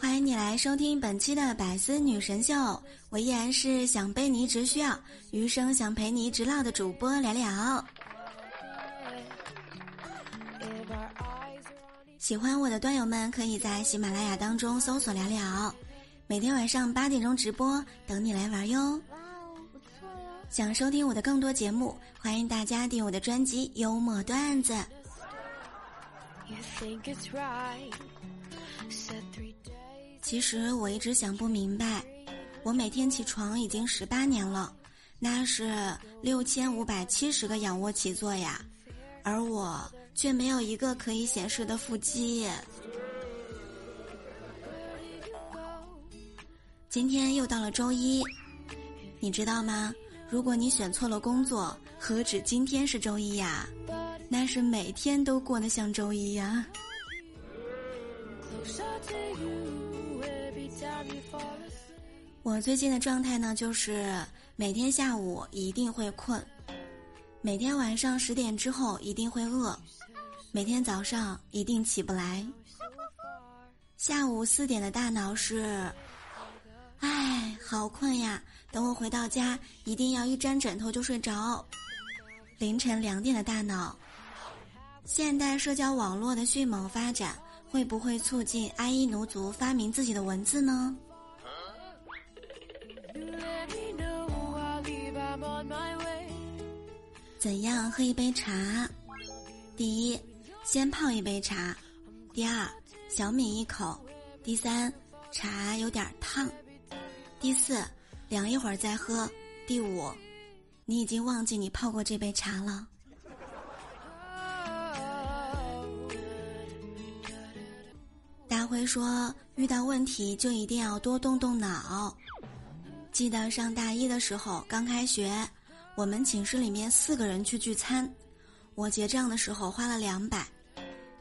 欢迎你来收听本期的百思女神秀，我依然是想背你只需要，余生想陪你直唠的主播聊聊。喜欢我的段友们，可以在喜马拉雅当中搜索聊聊，每天晚上八点钟直播，等你来玩哟。想收听我的更多节目，欢迎大家订我的专辑《幽默段子》。其实我一直想不明白，我每天起床已经十八年了，那是六千五百七十个仰卧起坐呀，而我却没有一个可以显示的腹肌。今天又到了周一，你知道吗？如果你选错了工作，何止今天是周一呀？那是每天都过得像周一呀。我最近的状态呢，就是每天下午一定会困，每天晚上十点之后一定会饿，每天早上一定起不来。下午四点的大脑是，唉，好困呀！等我回到家，一定要一沾枕头就睡着。凌晨两点的大脑，现代社交网络的迅猛发展，会不会促进阿伊奴族发明自己的文字呢？怎样喝一杯茶？第一，先泡一杯茶；第二，小抿一口；第三，茶有点烫；第四，凉一会儿再喝；第五，你已经忘记你泡过这杯茶了。大辉说，遇到问题就一定要多动动脑。记得上大一的时候，刚开学，我们寝室里面四个人去聚餐，我结账的时候花了两百，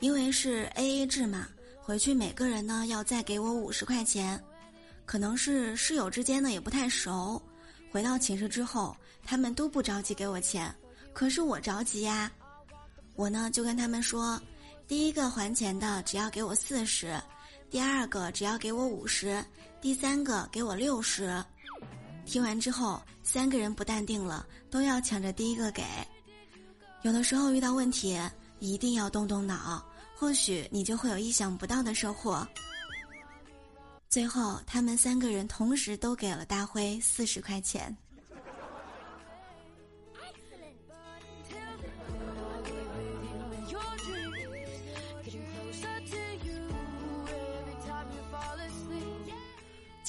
因为是 A A 制嘛，回去每个人呢要再给我五十块钱，可能是室友之间呢也不太熟，回到寝室之后，他们都不着急给我钱，可是我着急呀，我呢就跟他们说，第一个还钱的只要给我四十，第二个只要给我五十，第三个给我六十。听完之后，三个人不淡定了，都要抢着第一个给。有的时候遇到问题，一定要动动脑，或许你就会有意想不到的收获。最后，他们三个人同时都给了大辉四十块钱。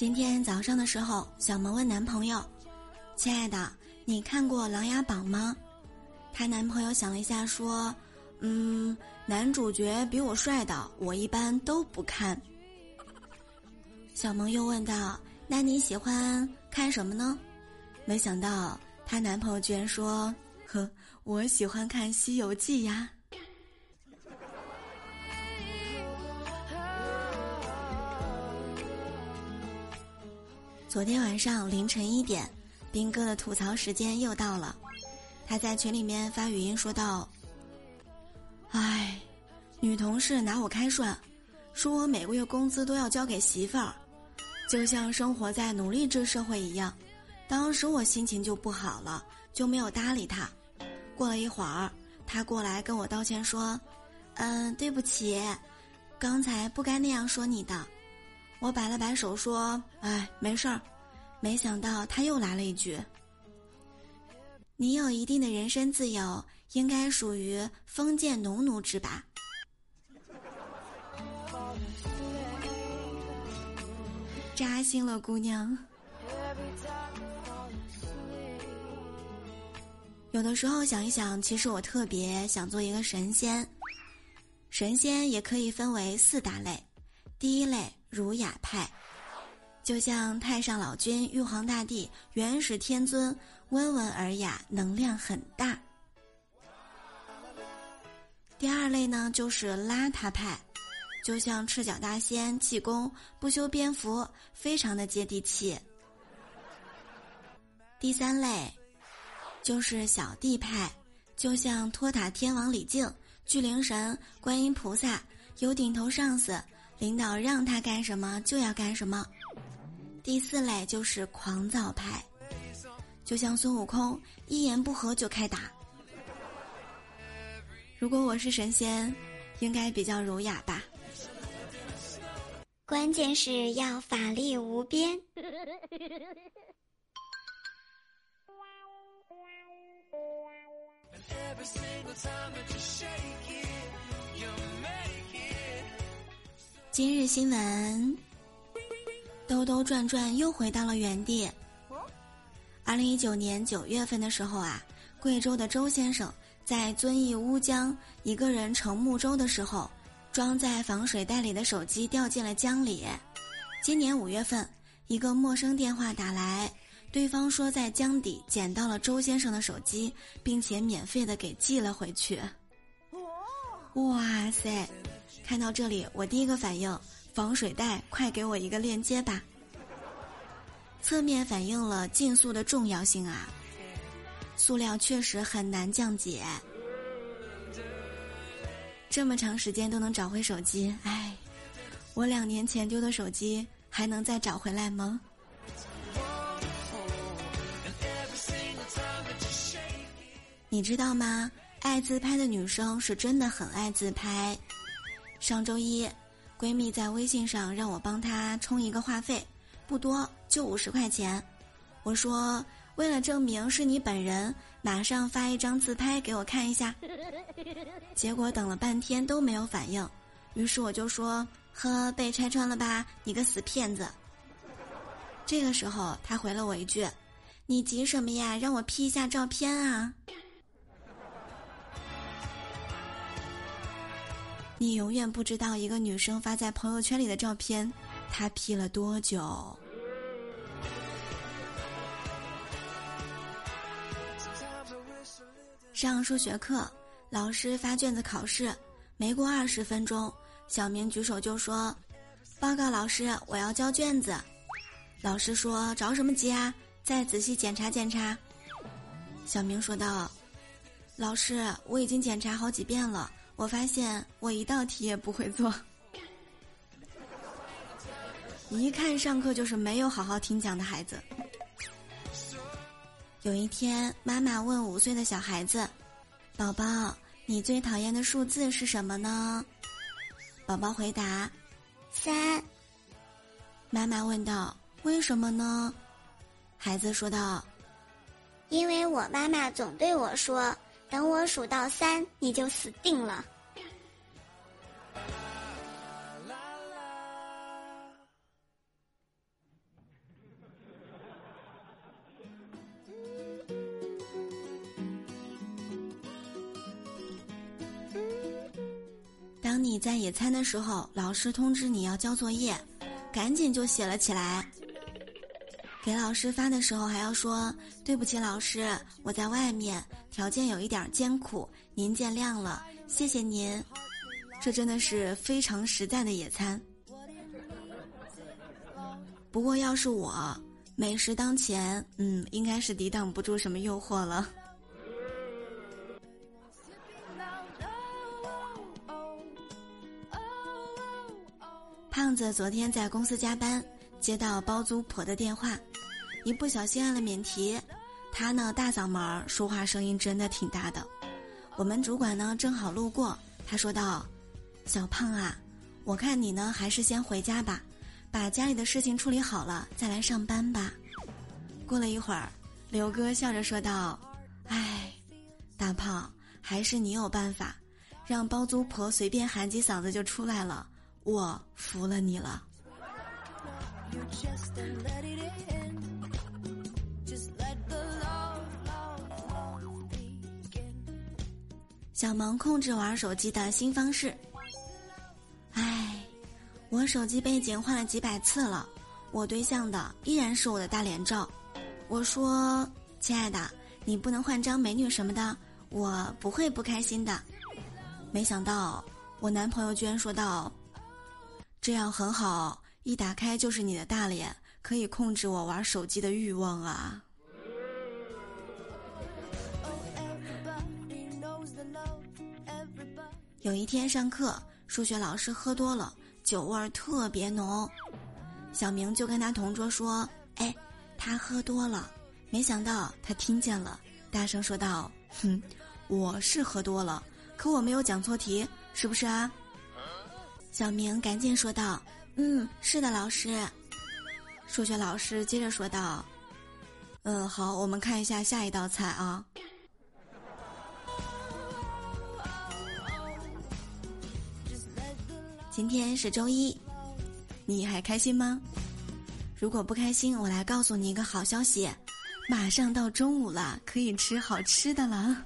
今天早上的时候，小萌问男朋友：“亲爱的，你看过《琅琊榜》吗？”她男朋友想了一下，说：“嗯，男主角比我帅的，我一般都不看。”小萌又问道：“那你喜欢看什么呢？”没想到她男朋友居然说：“呵，我喜欢看《西游记》呀。”昨天晚上凌晨一点，兵哥的吐槽时间又到了。他在群里面发语音说道：“唉，女同事拿我开涮，说我每个月工资都要交给媳妇儿，就像生活在奴隶制社会一样。当时我心情就不好了，就没有搭理他。过了一会儿，他过来跟我道歉说：‘嗯，对不起，刚才不该那样说你的。’我摆了摆手说：‘哎，没事儿。’没想到他又来了一句：“你有一定的人身自由，应该属于封建农奴制吧？”扎心了，姑娘。有的时候想一想，其实我特别想做一个神仙。神仙也可以分为四大类：第一类儒雅派，就像太上老君、玉皇大帝、元始天尊，温文尔雅，能量很大。第二类呢，就是邋遢派，就像赤脚大仙、济公，不修边幅，非常的接地气。第三类，就是小弟派，就像托塔天王李靖、巨灵神、观音菩萨，有顶头上司。领导让他干什么就要干什么。第四类就是狂躁派，就像孙悟空，一言不合就开打。如果我是神仙，应该比较儒雅吧。关键是要法力无边。今日新闻，兜兜转转又回到了原地。二零一九年九月份的时候啊，贵州的周先生在遵义乌江一个人乘木舟的时候，装在防水袋里的手机掉进了江里。今年五月份，一个陌生电话打来，对方说在江底捡到了周先生的手机，并且免费的给寄了回去。哇塞！看到这里，我第一个反应，防水袋，快给我一个链接吧。侧面反映了竞速的重要性啊！塑料确实很难降解，这么长时间都能找回手机，唉，我两年前丢的手机还能再找回来吗？你知道吗？爱自拍的女生是真的很爱自拍。上周一，闺蜜在微信上让我帮她充一个话费，不多，就五十块钱。我说为了证明是你本人，马上发一张自拍给我看一下。结果等了半天都没有反应，于是我就说：“呵，被拆穿了吧，你个死骗子！”这个时候，她回了我一句：“你急什么呀？让我 P 一下照片啊！”你永远不知道一个女生发在朋友圈里的照片，她 P 了多久。上数学课，老师发卷子考试，没过二十分钟，小明举手就说：“报告老师，我要交卷子。”老师说：“着什么急啊？再仔细检查检查。”小明说道：“老师，我已经检查好几遍了。”我发现我一道题也不会做，一看上课就是没有好好听讲的孩子。有一天，妈妈问五岁的小孩子：“宝宝，你最讨厌的数字是什么呢？”宝宝回答：“三。”妈妈问道：“为什么呢？”孩子说道：“因为我妈妈总对我说。”等我数到三，你就死定了。当你在野餐的时候，老师通知你要交作业，赶紧就写了起来。给老师发的时候还要说对不起，老师，我在外面，条件有一点艰苦，您见谅了，谢谢您。这真的是非常实在的野餐。不过要是我，美食当前，嗯，应该是抵挡不住什么诱惑了。胖子昨天在公司加班，接到包租婆的电话。一不小心按了免提，他呢大嗓门儿说话声音真的挺大的。我们主管呢正好路过，他说道：“小胖啊，我看你呢还是先回家吧，把家里的事情处理好了再来上班吧。”过了一会儿，刘哥笑着说道：“哎，大胖，还是你有办法，让包租婆随便喊几嗓子就出来了，我服了你了。”小萌控制玩手机的新方式。唉，我手机背景换了几百次了，我对象的依然是我的大脸照。我说：“亲爱的，你不能换张美女什么的，我不会不开心的。”没想到我男朋友居然说道：“这样很好，一打开就是你的大脸，可以控制我玩手机的欲望啊。”有一天上课，数学老师喝多了。酒味儿特别浓，小明就跟他同桌说：“哎，他喝多了。”没想到他听见了，大声说道：“哼，我是喝多了，可我没有讲错题，是不是啊？”小明赶紧说道：“嗯，是的，老师。”数学老师接着说道：“嗯，好，我们看一下下一道菜啊。”今天是周一，你还开心吗？如果不开心，我来告诉你一个好消息，马上到中午了，可以吃好吃的了。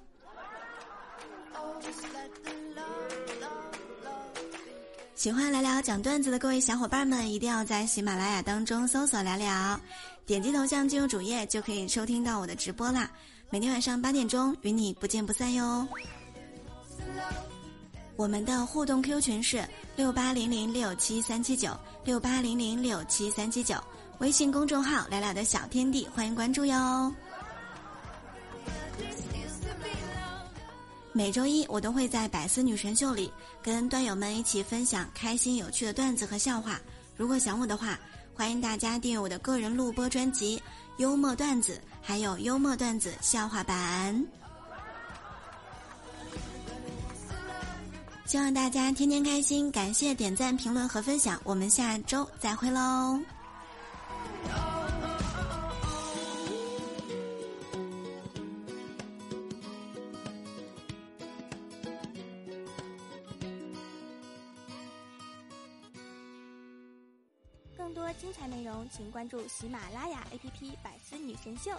喜欢聊聊讲段子的各位小伙伴们，一定要在喜马拉雅当中搜索“聊聊”，点击头像进入主页就可以收听到我的直播啦。每天晚上八点钟与你不见不散哟。我们的互动 Q 群是六八零零六七三七九六八零零六七三七九，微信公众号“聊聊的小天地”，欢迎关注哟。每周一我都会在百思女神秀里跟段友们一起分享开心有趣的段子和笑话。如果想我的话，欢迎大家订阅我的个人录播专辑《幽默段子》，还有幽默段子笑话版。希望大家天天开心，感谢点赞、评论和分享，我们下周再会喽。更多精彩内容，请关注喜马拉雅 APP《百思女神秀》。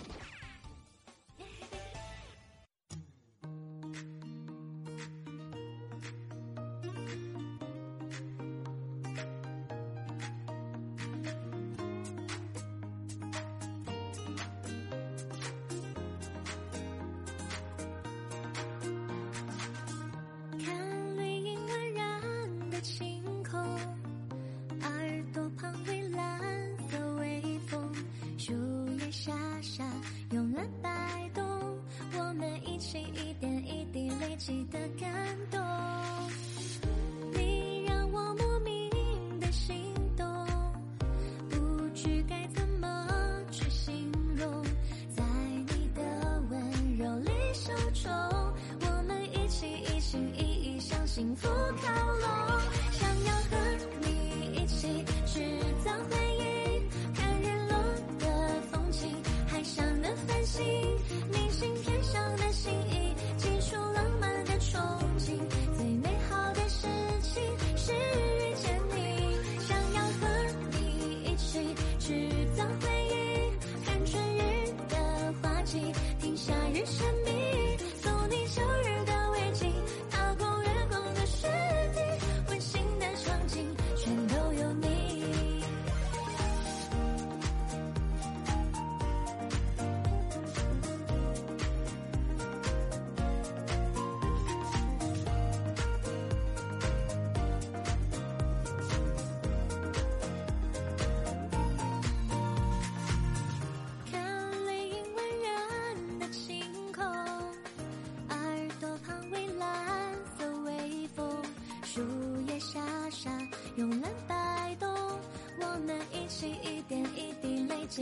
记得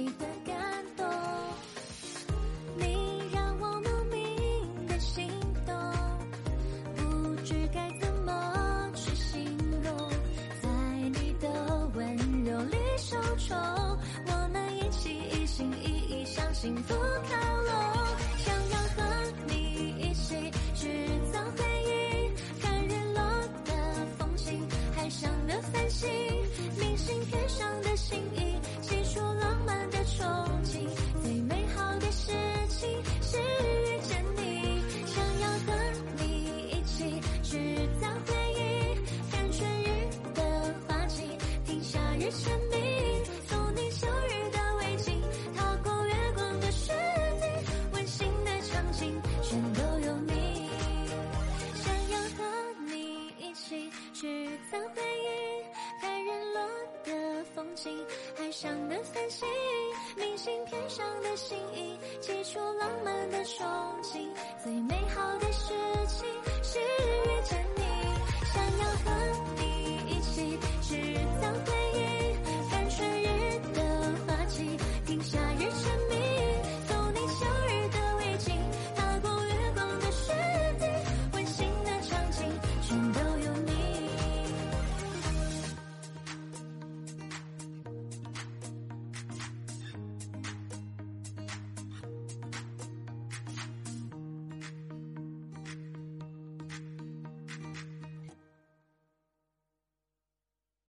的感动，你让我莫名的心动，不知该怎么去形容。在你的温柔里受宠，我们一起一心一意向幸福靠生命，送你秋日的围巾，踏过月光的雪地，温馨的场景全都有你，想要和你一起去看回忆，看日落的风景，海上的繁星。